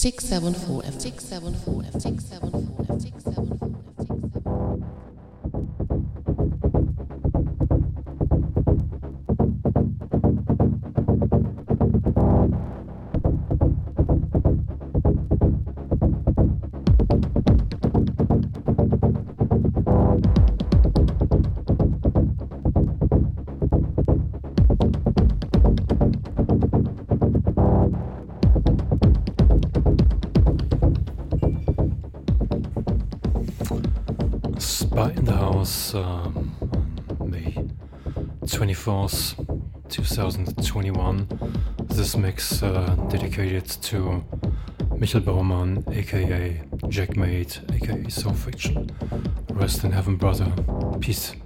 674 FM 674 FM 674 24th, 2021. This mix uh, dedicated to Michael Baumann, aka Jackmate, aka Soulphiction. Rest in heaven, brother. Peace.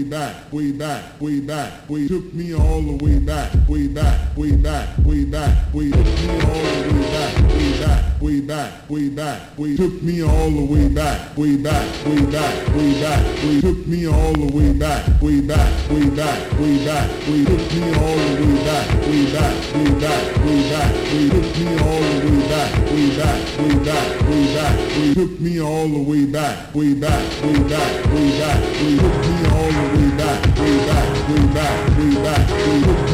way back, way back, way back, way took me all the way way back. We took me all the way back, way back, way back, way back. We took me all the way back, way back, way back, way back. We took me all the way back, way back, way back, way back. We took me all the way back, way back, way back, way back. We took me all the way back, way back, way back, way back. We took me all the way back, way back, way back, way back. We took me all the way back.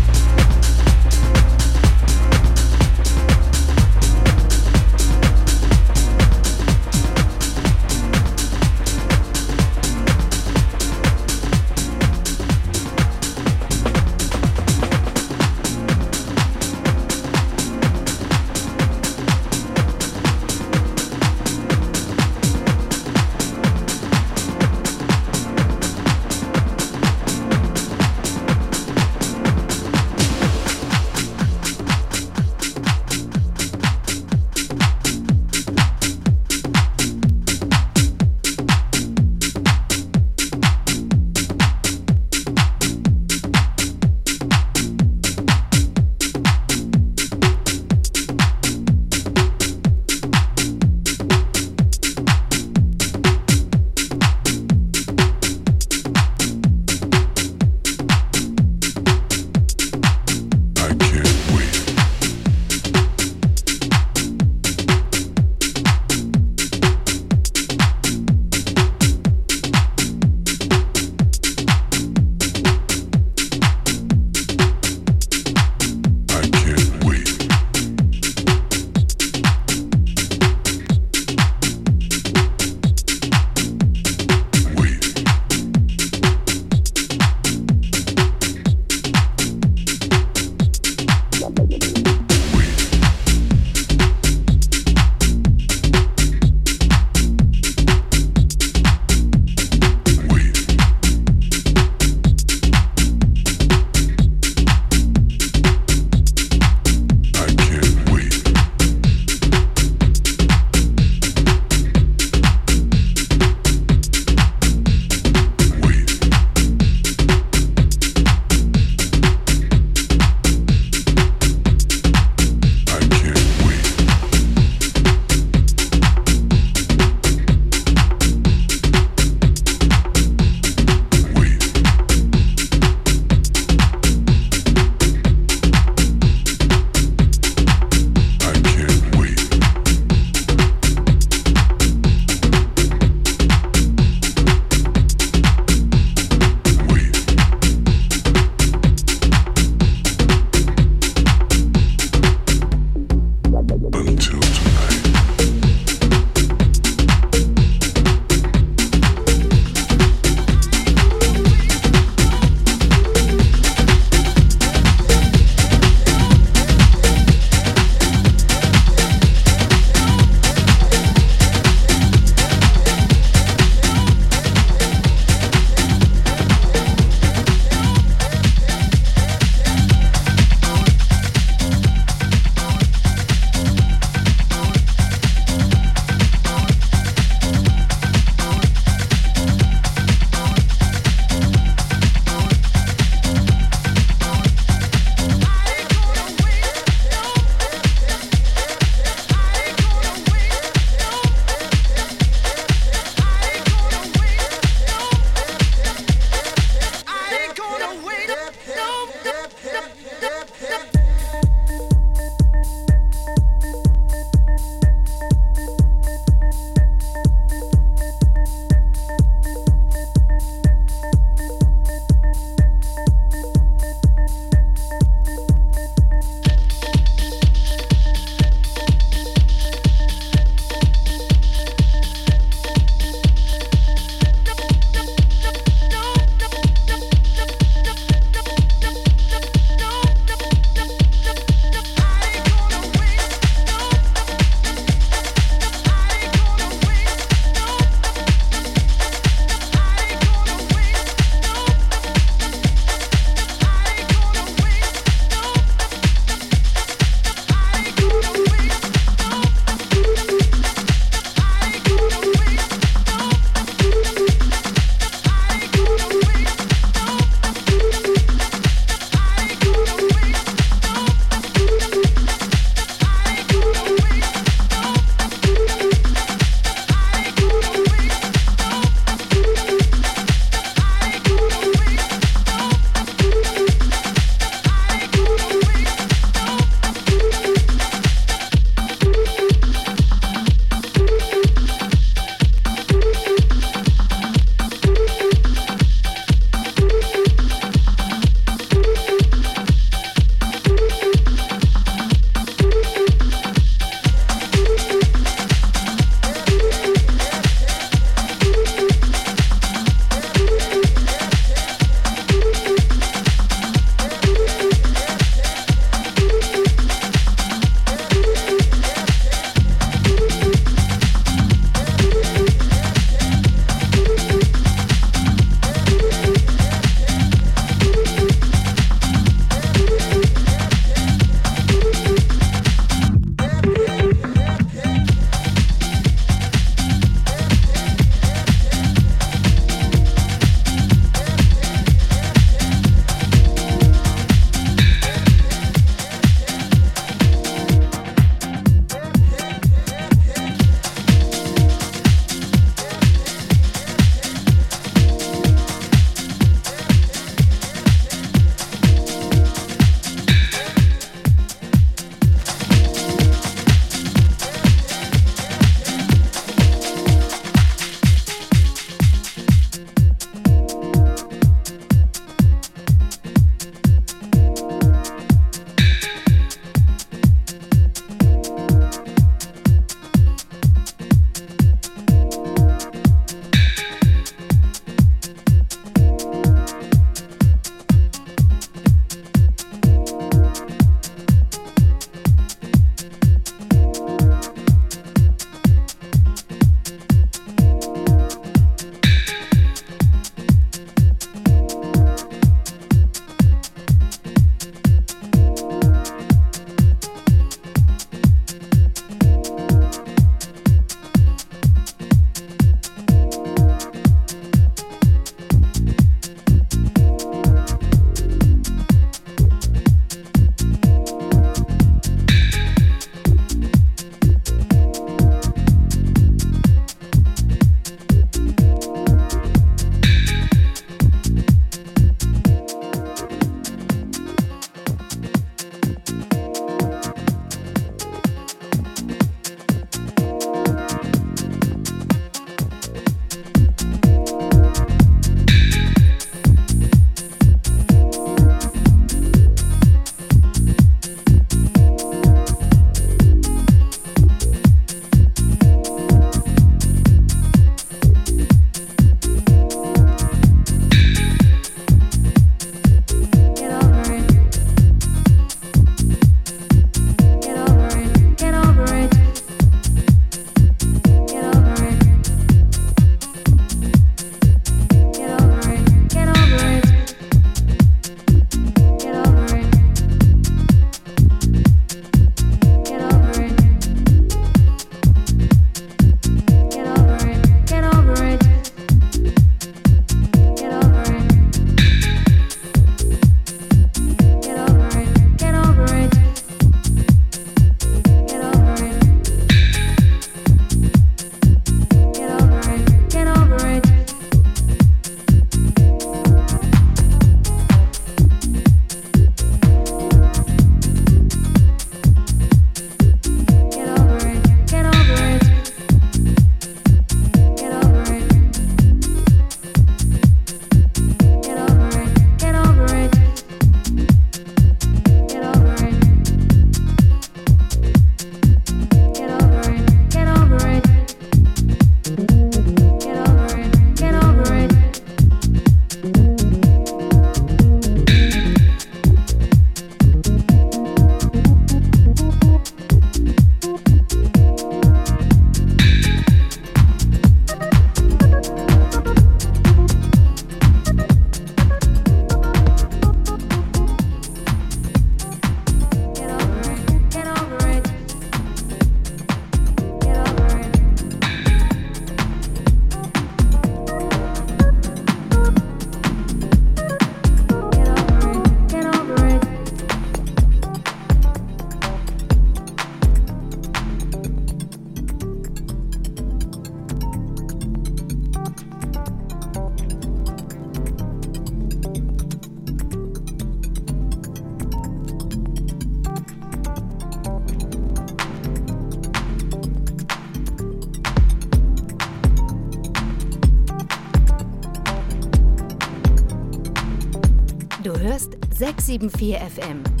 Ab FM.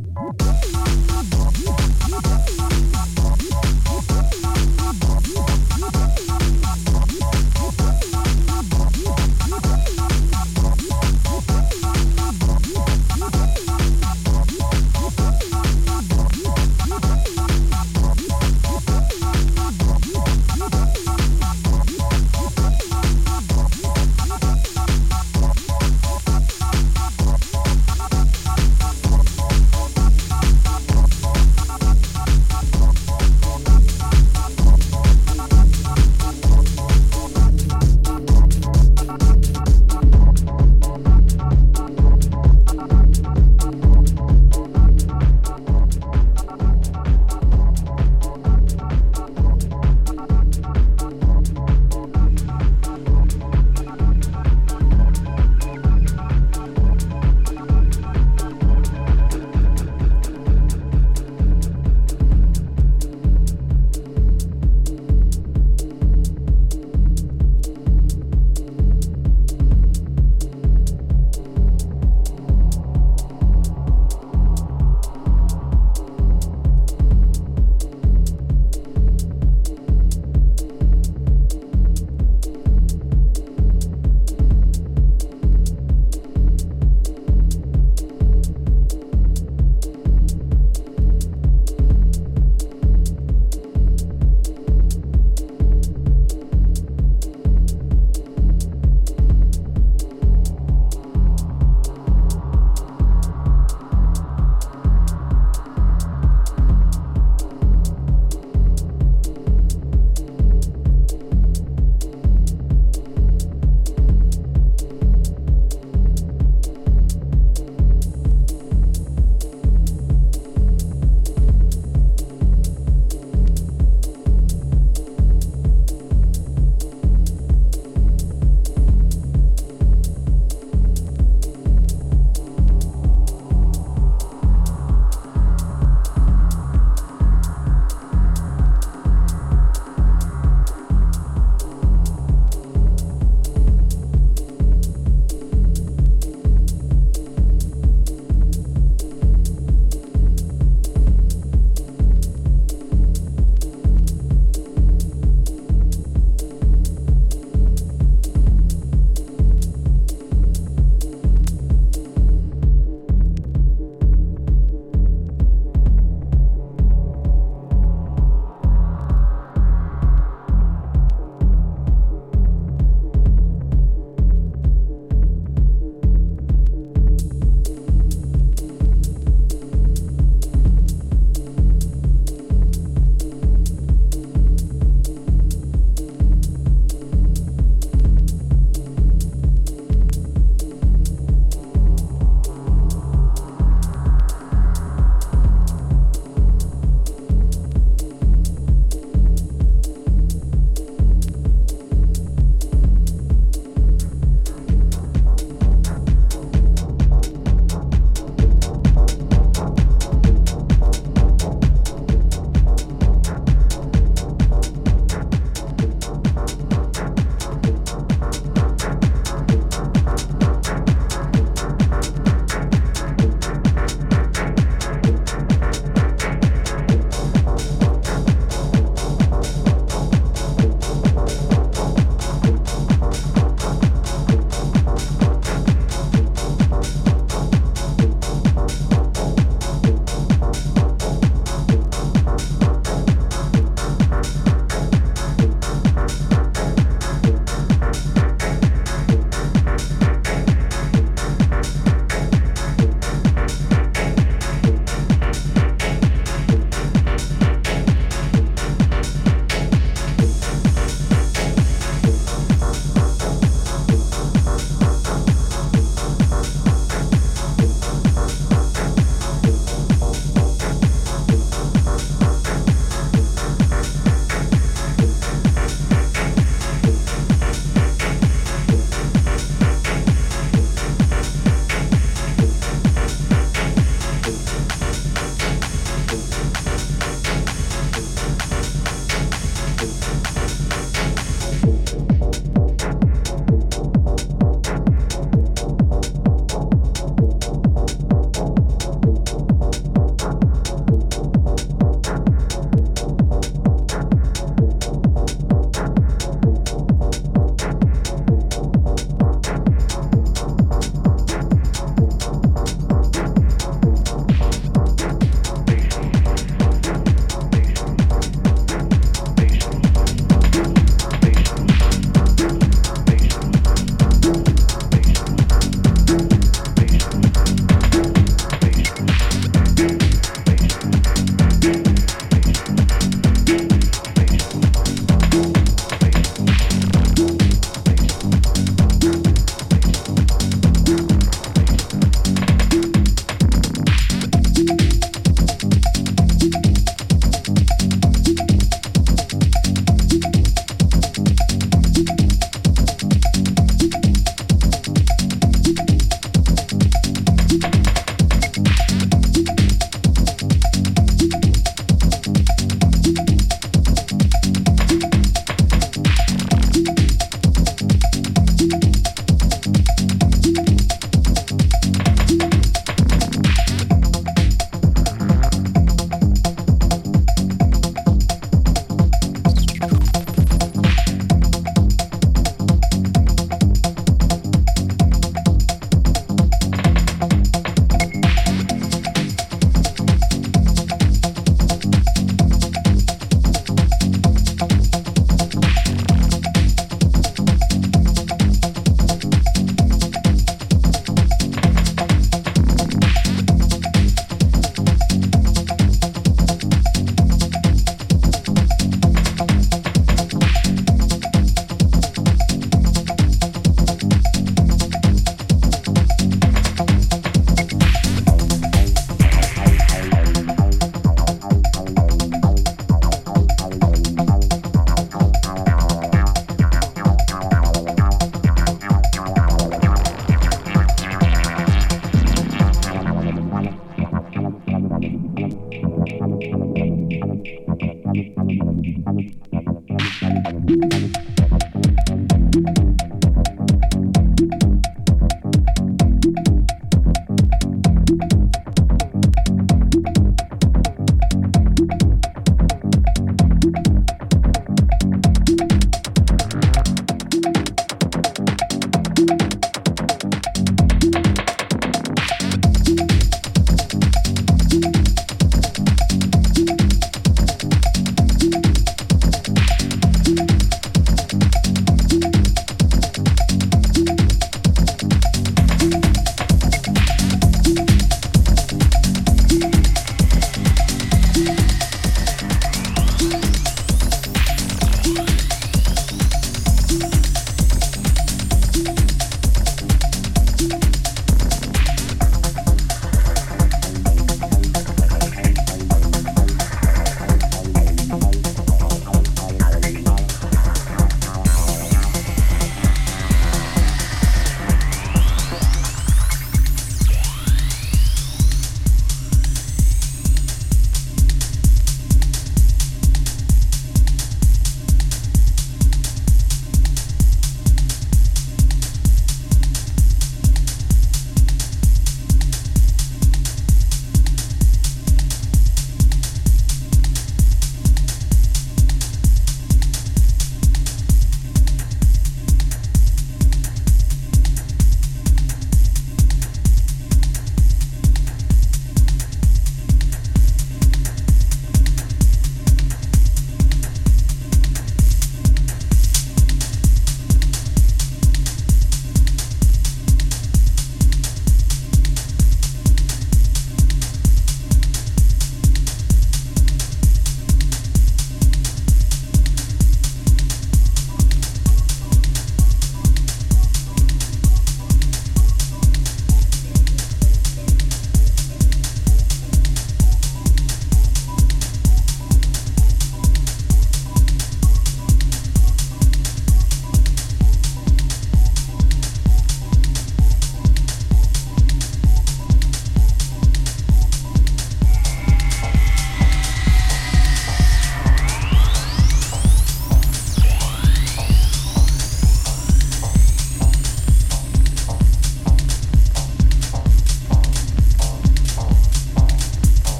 Música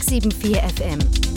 674 FM.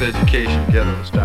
education ghettos.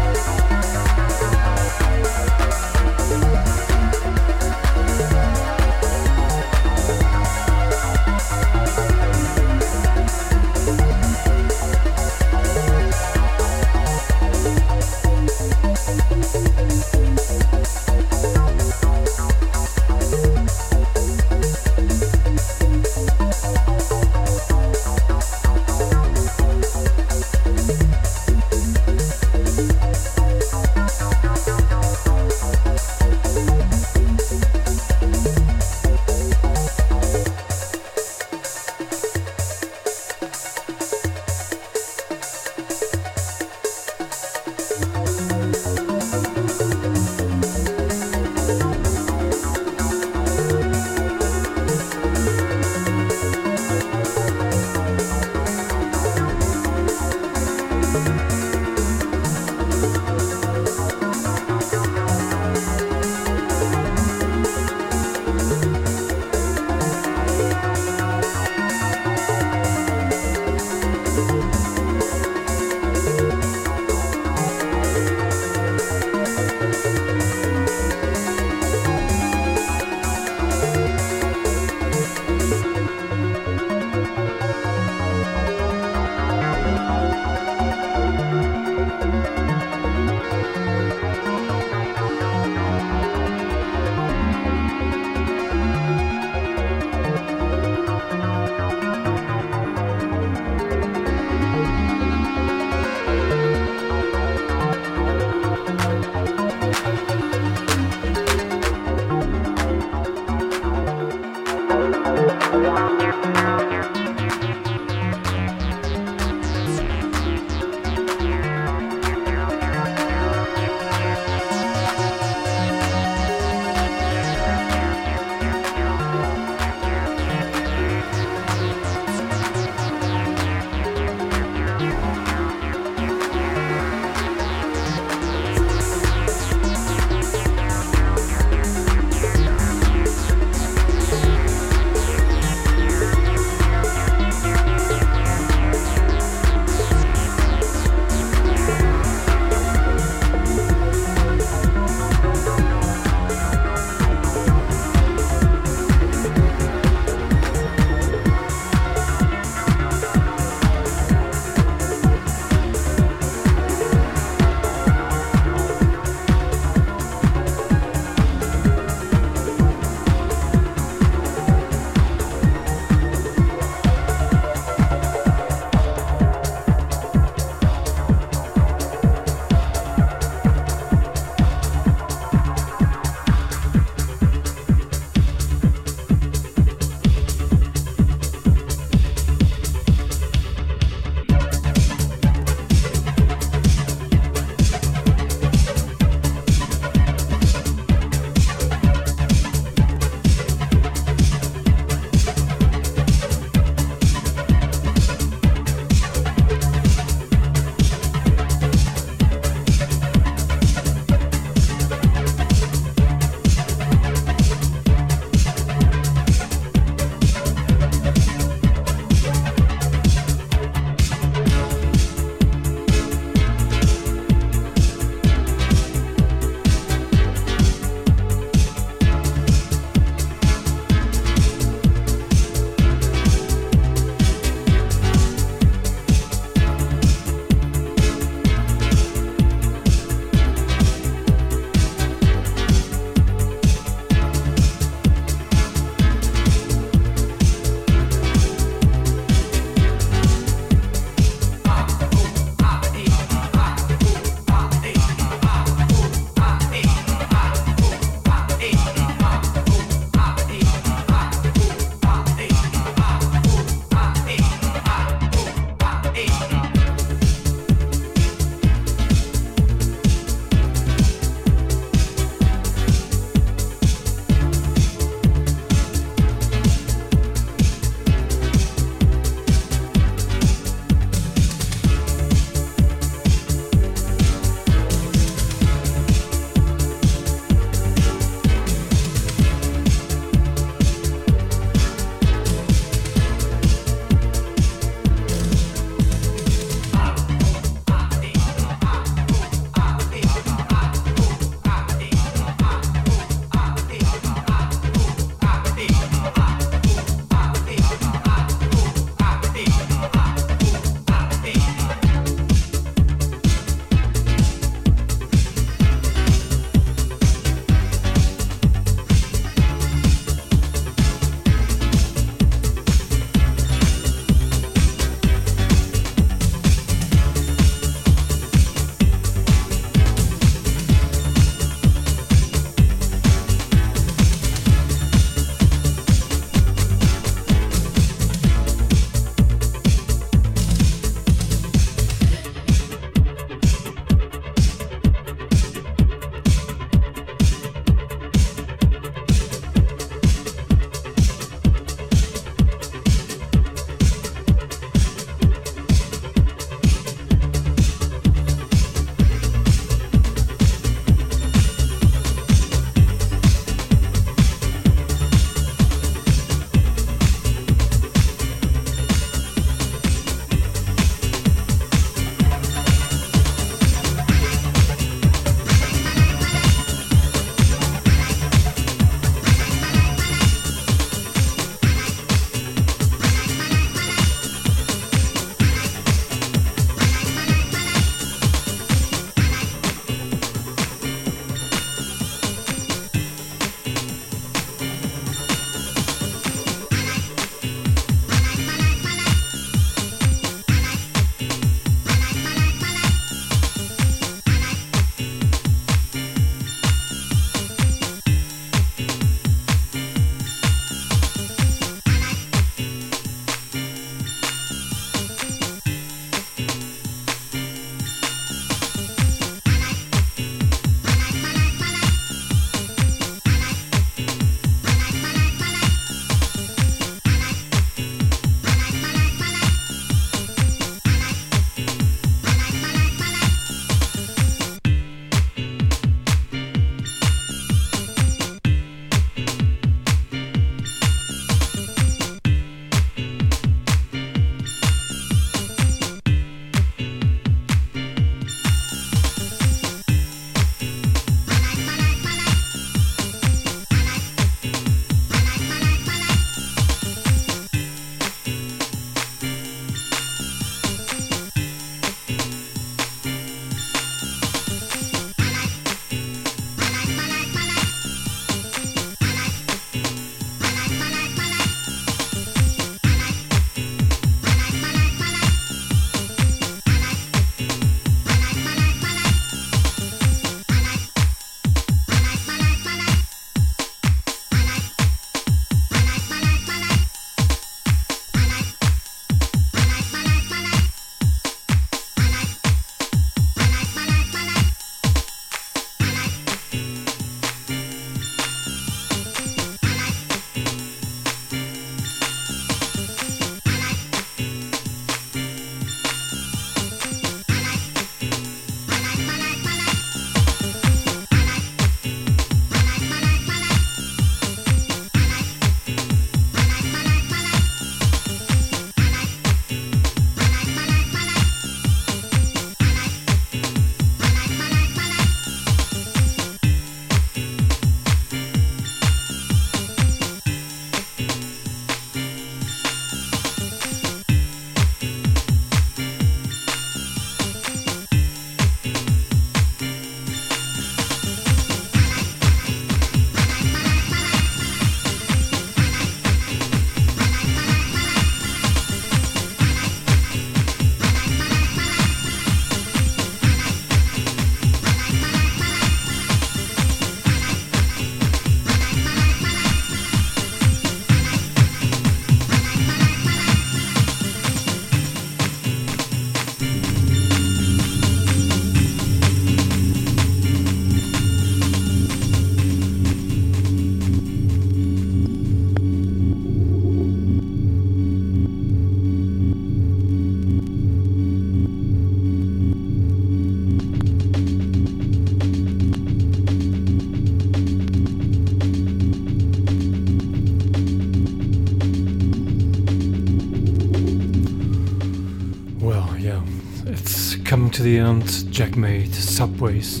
To the end. Jackmate, Subways.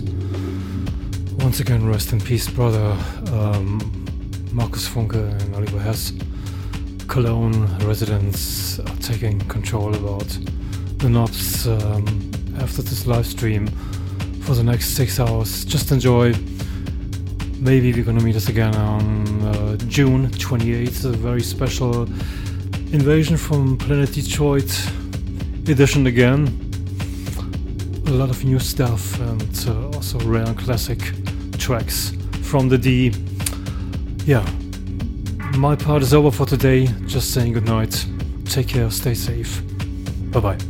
Once again, rest in peace, brother. Um, Markus Funke and Oliver Hess. Cologne residents are taking control about the knobs um, after this live stream for the next six hours. Just enjoy. Maybe we're gonna meet us again on uh, June 28th, a very special invasion from Planet Detroit edition again. Lot of new stuff and uh, also rare classic tracks from the D. Yeah, my part is over for today. Just saying goodnight. Take care, stay safe. Bye bye.